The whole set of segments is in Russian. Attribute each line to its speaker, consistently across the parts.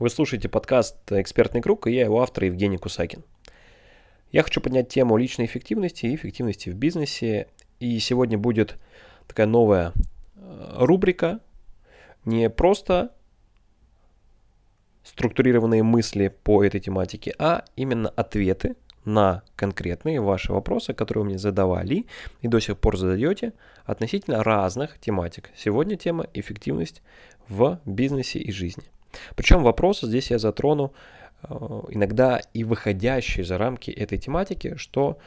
Speaker 1: Вы слушаете подкаст «Экспертный круг» и я его автор Евгений Кусакин. Я хочу поднять тему личной эффективности и эффективности в бизнесе. И сегодня будет такая новая э, рубрика. Не просто структурированные мысли по этой тематике, а именно ответы на конкретные ваши вопросы, которые вы мне задавали и до сих пор задаете относительно разных тематик. Сегодня тема эффективность в бизнесе и жизни. Причем вопросы здесь я затрону э, иногда и выходящие за рамки этой тематики, что,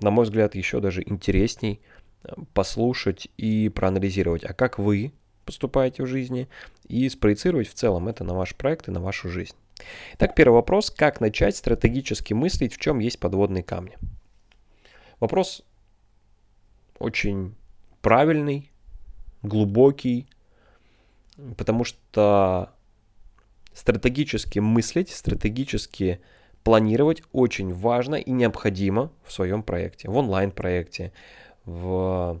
Speaker 1: на мой взгляд, еще даже интересней э, послушать и проанализировать, а как вы поступаете в жизни, и спроецировать в целом это на ваш проект и на вашу жизнь. Итак, первый вопрос. Как начать стратегически мыслить, в чем есть подводные камни? Вопрос очень правильный, глубокий, потому что стратегически мыслить, стратегически планировать очень важно и необходимо в своем проекте, в онлайн-проекте, в,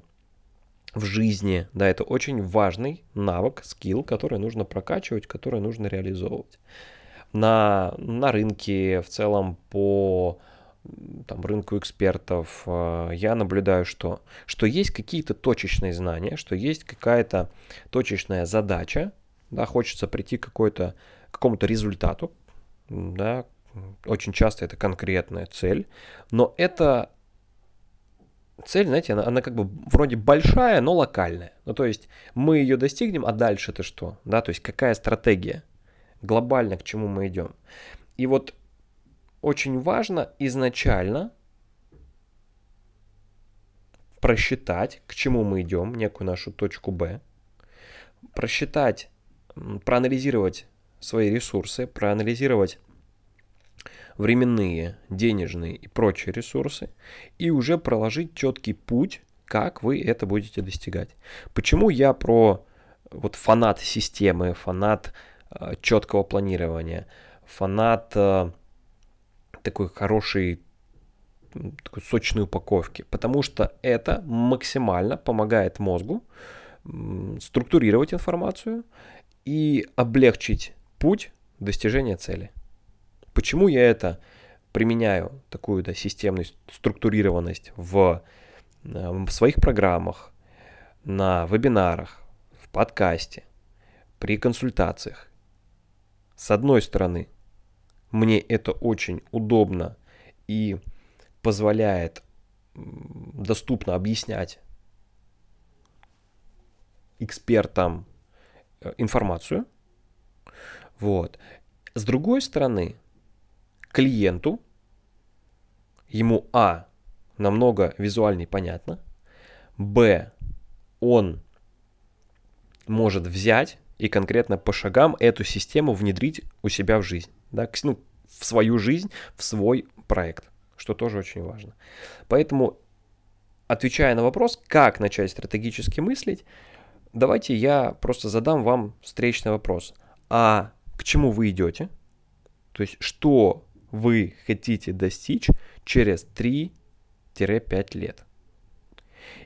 Speaker 1: в жизни. Да, это очень важный навык, скилл, который нужно прокачивать, который нужно реализовывать. На, на рынке в целом по там, рынку экспертов, э, я наблюдаю, что, что есть какие-то точечные знания, что есть какая-то точечная задача, да, хочется прийти к какой-то какому-то результату, да, очень часто это конкретная цель, но это цель, знаете, она, она как бы вроде большая, но локальная. Ну, то есть мы ее достигнем, а дальше это что? Да, то есть какая стратегия? Глобально к чему мы идем? И вот очень важно изначально просчитать, к чему мы идем, некую нашу точку Б, просчитать, проанализировать свои ресурсы, проанализировать временные, денежные и прочие ресурсы и уже проложить четкий путь, как вы это будете достигать. Почему я про вот фанат системы, фанат э, четкого планирования, фанат э, такой хорошей такой сочной упаковки, потому что это максимально помогает мозгу структурировать информацию и облегчить путь достижения цели. Почему я это применяю, такую да, системность, структурированность в, э, в своих программах, на вебинарах, в подкасте, при консультациях. С одной стороны, мне это очень удобно и позволяет доступно объяснять экспертам э, информацию, вот. С другой стороны, клиенту, ему А, намного визуальнее понятно, Б, он может взять и конкретно по шагам эту систему внедрить у себя в жизнь, да, ну, в свою жизнь, в свой проект, что тоже очень важно. Поэтому, отвечая на вопрос, как начать стратегически мыслить, давайте я просто задам вам встречный вопрос. А к чему вы идете, то есть что вы хотите достичь через 3-5 лет.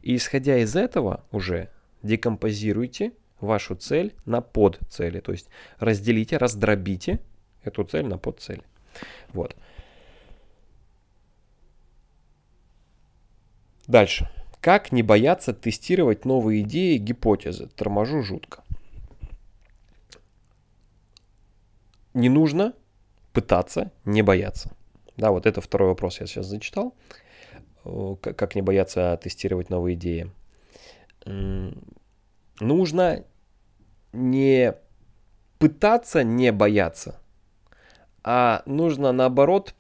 Speaker 1: И исходя из этого уже декомпозируйте вашу цель на подцели, то есть разделите, раздробите эту цель на подцели. Вот. Дальше. Как не бояться тестировать новые идеи, гипотезы? Торможу жутко. Не нужно пытаться не бояться. Да, вот это второй вопрос я сейчас зачитал. Как не бояться тестировать новые идеи. Нужно не пытаться не бояться, а нужно наоборот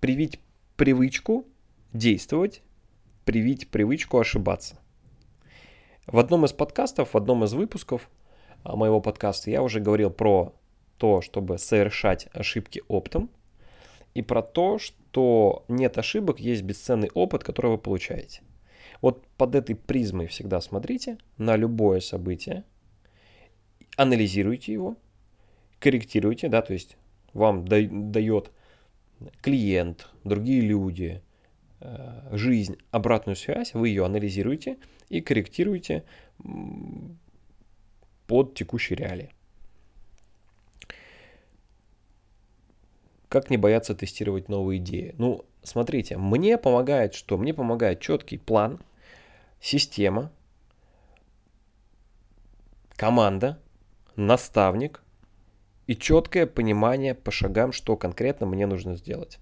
Speaker 1: привить привычку действовать, привить привычку ошибаться. В одном из подкастов, в одном из выпусков а, моего подкаста я уже говорил про то, чтобы совершать ошибки оптом, и про то, что нет ошибок, есть бесценный опыт, который вы получаете. Вот под этой призмой всегда смотрите на любое событие, анализируйте его, корректируйте, да, то есть вам дает клиент, другие люди, э, жизнь обратную связь, вы ее анализируете и корректируете под текущие реалии. Как не бояться тестировать новые идеи? Ну, смотрите, мне помогает что? Мне помогает четкий план, система, команда, наставник и четкое понимание по шагам, что конкретно мне нужно сделать.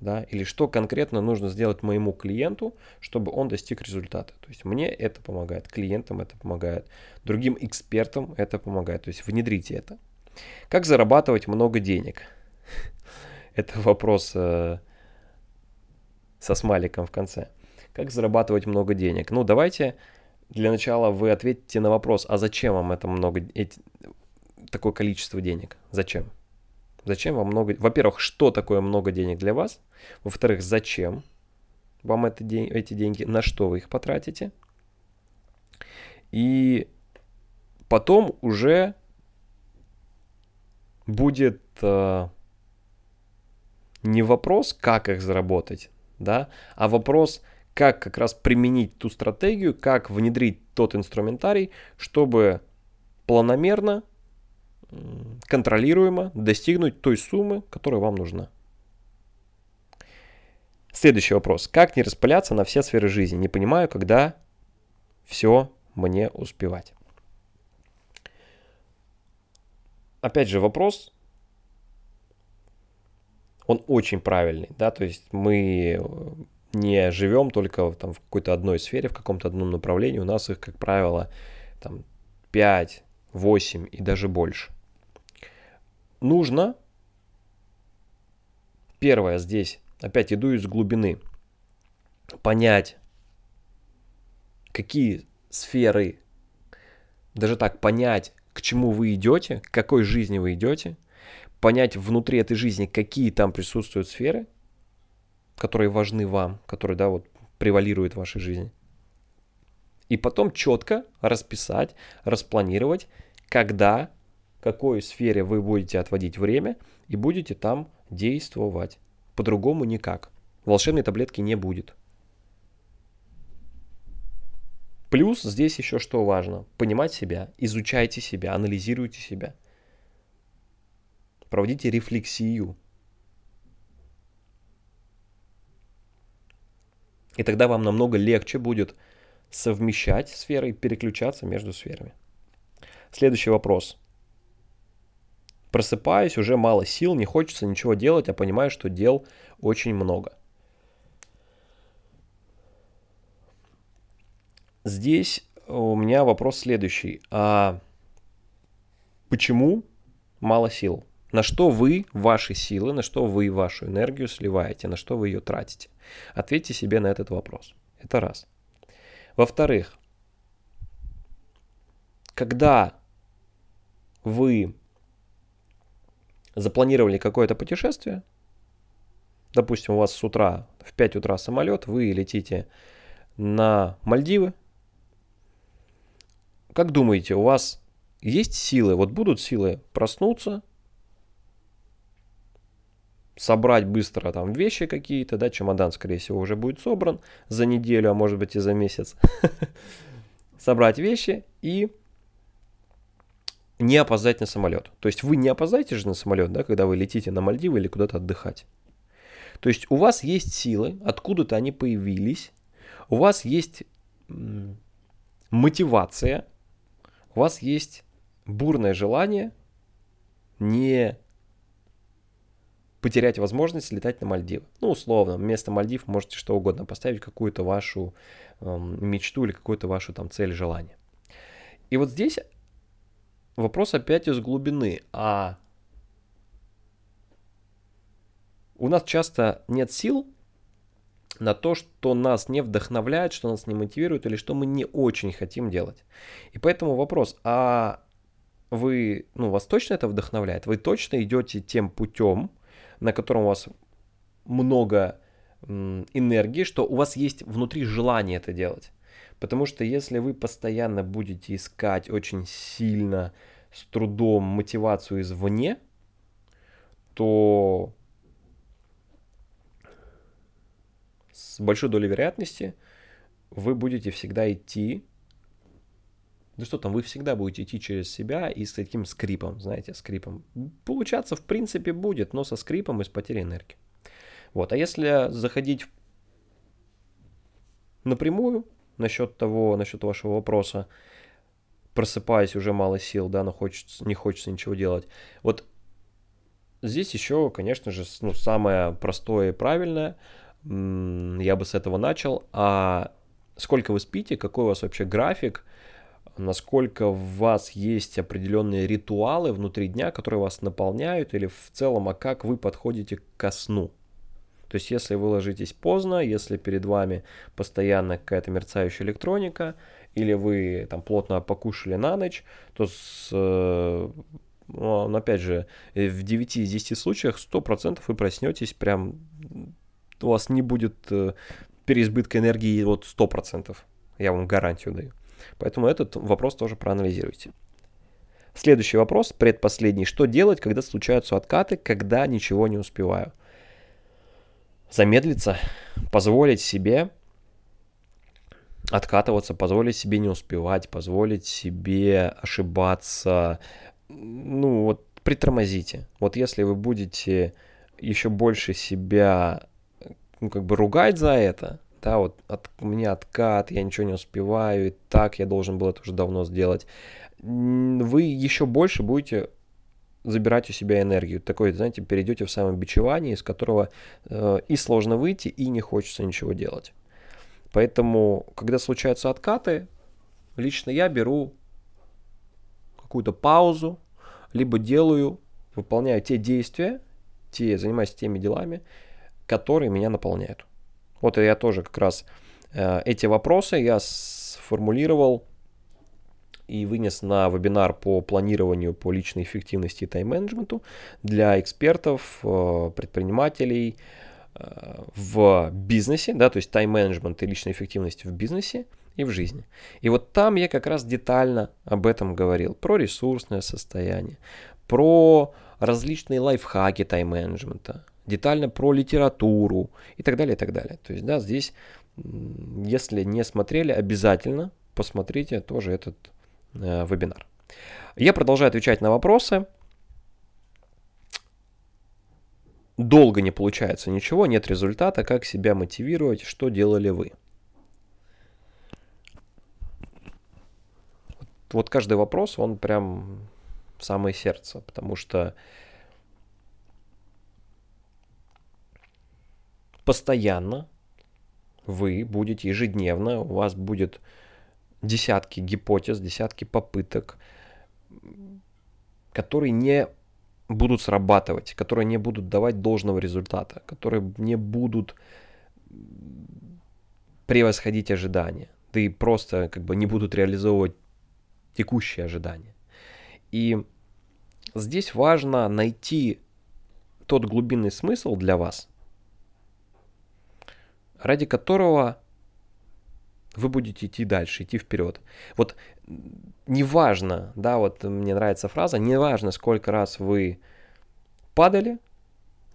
Speaker 1: Да, или что конкретно нужно сделать моему клиенту, чтобы он достиг результата. То есть мне это помогает, клиентам это помогает, другим экспертам это помогает. То есть внедрите это. Как зарабатывать много денег? Это вопрос э, со смайликом в конце. Как зарабатывать много денег? Ну, давайте для начала вы ответите на вопрос, а зачем вам это много, эти, такое количество денег? Зачем? Зачем вам много... Во-первых, что такое много денег для вас? Во-вторых, зачем вам это, эти деньги? На что вы их потратите? И потом уже будет э, не вопрос, как их заработать, да, а вопрос, как как раз применить ту стратегию, как внедрить тот инструментарий, чтобы планомерно, контролируемо достигнуть той суммы, которая вам нужна. Следующий вопрос. Как не распыляться на все сферы жизни? Не понимаю, когда все мне успевать. Опять же, вопрос он очень правильный, да, то есть мы э, не живем только там, в какой-то одной сфере, в каком-то одном направлении, у нас их, как правило, там 5, 8 и даже больше. Нужно, первое здесь, опять иду из глубины, понять, какие сферы, даже так, понять, к чему вы идете, к какой жизни вы идете – понять внутри этой жизни, какие там присутствуют сферы, которые важны вам, которые, да, вот превалируют в вашей жизни. И потом четко расписать, распланировать, когда, какой сфере вы будете отводить время и будете там действовать. По-другому никак. Волшебной таблетки не будет. Плюс здесь еще что важно. Понимать себя, изучайте себя, анализируйте себя – проводите рефлексию. И тогда вам намного легче будет совмещать сферы и переключаться между сферами. Следующий вопрос. Просыпаюсь, уже мало сил, не хочется ничего делать, а понимаю, что дел очень много. Здесь у меня вопрос следующий. А почему мало сил? На что вы ваши силы, на что вы вашу энергию сливаете, на что вы ее тратите? Ответьте себе на этот вопрос. Это раз. Во-вторых, когда вы запланировали какое-то путешествие, допустим, у вас с утра в 5 утра самолет, вы летите на Мальдивы, как думаете, у вас есть силы, вот будут силы проснуться, собрать быстро там вещи какие-то, да, чемодан, скорее всего, уже будет собран за неделю, а может быть и за месяц. Собрать вещи и не опоздать на самолет. То есть вы не опоздаете же на самолет, да, когда вы летите на Мальдивы или куда-то отдыхать. То есть у вас есть силы, откуда-то они появились, у вас есть мотивация, у вас есть бурное желание не потерять возможность летать на Мальдивы. Ну, условно, вместо Мальдив можете что угодно поставить, какую-то вашу э, мечту или какую-то вашу там цель, желание. И вот здесь вопрос опять из глубины. А у нас часто нет сил на то, что нас не вдохновляет, что нас не мотивирует или что мы не очень хотим делать. И поэтому вопрос, а вы, ну, вас точно это вдохновляет? Вы точно идете тем путем, на котором у вас много энергии, что у вас есть внутри желание это делать. Потому что если вы постоянно будете искать очень сильно, с трудом мотивацию извне, то с большой долей вероятности вы будете всегда идти Ну что там, вы всегда будете идти через себя и с таким скрипом, знаете, скрипом. Получаться в принципе будет, но со скрипом и с потерей энергии. Вот, а если заходить напрямую насчет того, насчет вашего вопроса, просыпаясь, уже мало сил, да, но хочется, не хочется ничего делать. Вот здесь еще, конечно же, ну, самое простое и правильное, я бы с этого начал, а сколько вы спите, какой у вас вообще график, насколько у вас есть определенные ритуалы внутри дня, которые вас наполняют, или в целом, а как вы подходите ко сну. То есть, если вы ложитесь поздно, если перед вами постоянно какая-то мерцающая электроника, или вы там плотно покушали на ночь, то с, э, ну, опять же, в 9 из 10 случаях 100% вы проснетесь прям, у вас не будет э, переизбытка энергии вот 100%. Я вам гарантию даю. Поэтому этот вопрос тоже проанализируйте. Следующий вопрос, предпоследний. Что делать, когда случаются откаты, когда ничего не успеваю? Замедлиться, позволить себе откатываться, позволить себе не успевать, позволить себе ошибаться. Ну вот притормозите. Вот если вы будете еще больше себя ну, как бы ругать за это, да, вот от, у меня откат, я ничего не успеваю, и так я должен был это уже давно сделать, вы еще больше будете забирать у себя энергию. Такой, знаете, перейдете в самобичевание, из которого э, и сложно выйти, и не хочется ничего делать. Поэтому, когда случаются откаты, лично я беру какую-то паузу, либо делаю, выполняю те действия, те, занимаюсь теми делами, которые меня наполняют. Вот я тоже как раз э, эти вопросы я сформулировал и вынес на вебинар по планированию по личной эффективности и тайм-менеджменту для экспертов, э, предпринимателей э, в бизнесе, да, то есть тайм-менеджмент и личная эффективность в бизнесе и в жизни. И вот там я как раз детально об этом говорил, про ресурсное состояние, про различные лайфхаки тайм-менеджмента, детально про литературу и так далее, и так далее. То есть, да, здесь, если не смотрели, обязательно посмотрите тоже этот э, вебинар. Я продолжаю отвечать на вопросы. Долго не получается ничего, нет результата, как себя мотивировать, что делали вы. Вот каждый вопрос, он прям самое сердце, потому что постоянно вы будете ежедневно, у вас будет десятки гипотез, десятки попыток, которые не будут срабатывать, которые не будут давать должного результата, которые не будут превосходить ожидания, да и просто как бы не будут реализовывать текущие ожидания. И здесь важно найти тот глубинный смысл для вас, ради которого вы будете идти дальше, идти вперед. Вот неважно, да, вот мне нравится фраза, неважно, сколько раз вы падали,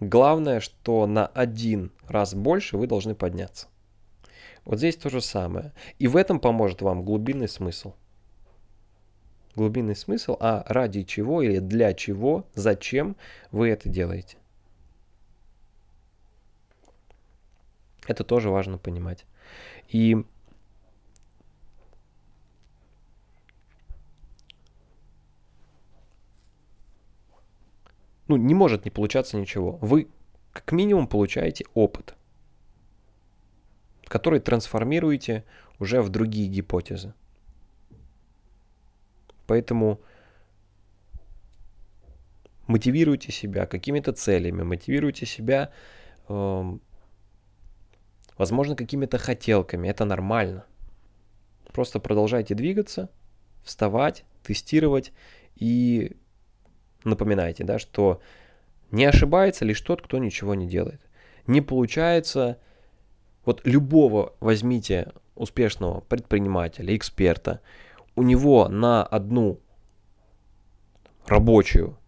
Speaker 1: главное, что на один раз больше вы должны подняться. Вот здесь то же самое. И в этом поможет вам глубинный смысл. Глубинный смысл, а ради чего или для чего, зачем вы это делаете. Это тоже важно понимать. И ну, не может не получаться ничего. Вы как минимум получаете опыт, который трансформируете уже в другие гипотезы. Поэтому мотивируйте себя какими-то целями, мотивируйте себя э, возможно, какими-то хотелками. Это нормально. Просто продолжайте двигаться, вставать, тестировать и напоминайте, да, что не ошибается лишь тот, кто ничего не делает. Не получается, вот любого возьмите успешного предпринимателя, эксперта, у него на одну рабочую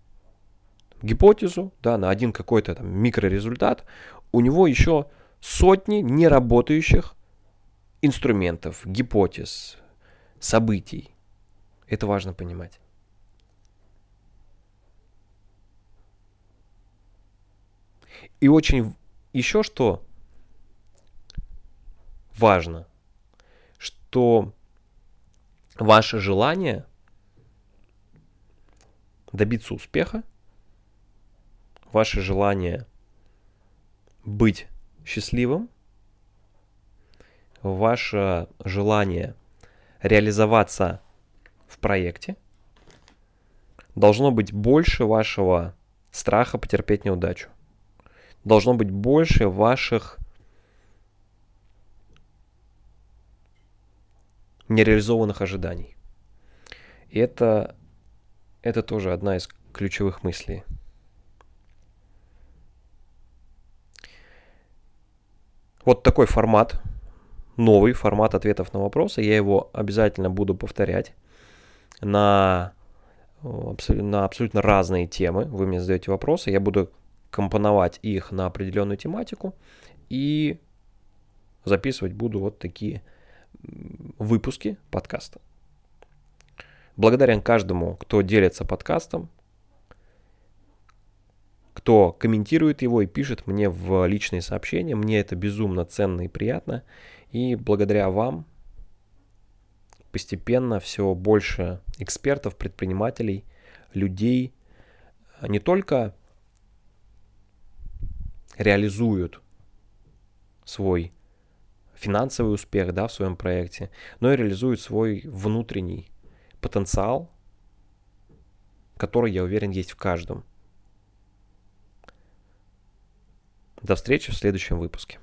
Speaker 1: гипотезу, да, на один какой-то там микрорезультат, у него еще сотни неработающих инструментов, гипотез, событий. Это важно понимать. И очень еще что важно, что ваше желание добиться успеха, ваше желание быть счастливым, ваше желание реализоваться в проекте должно быть больше вашего страха потерпеть неудачу. Должно быть больше ваших нереализованных ожиданий. И это, это тоже одна из ключевых мыслей. Вот такой формат, новый формат ответов на вопросы. Я его обязательно буду повторять на, на абсолютно разные темы. Вы мне задаете вопросы, я буду компоновать их на определенную тематику и записывать буду вот такие выпуски подкаста. Благодарен каждому, кто делится подкастом, кто комментирует его и пишет мне в личные сообщения. Мне это безумно ценно и приятно. И благодаря вам постепенно все больше экспертов, предпринимателей, людей не только реализуют свой финансовый успех да, в своем проекте, но и реализуют свой внутренний потенциал, который, я уверен, есть в каждом. До встречи в следующем выпуске.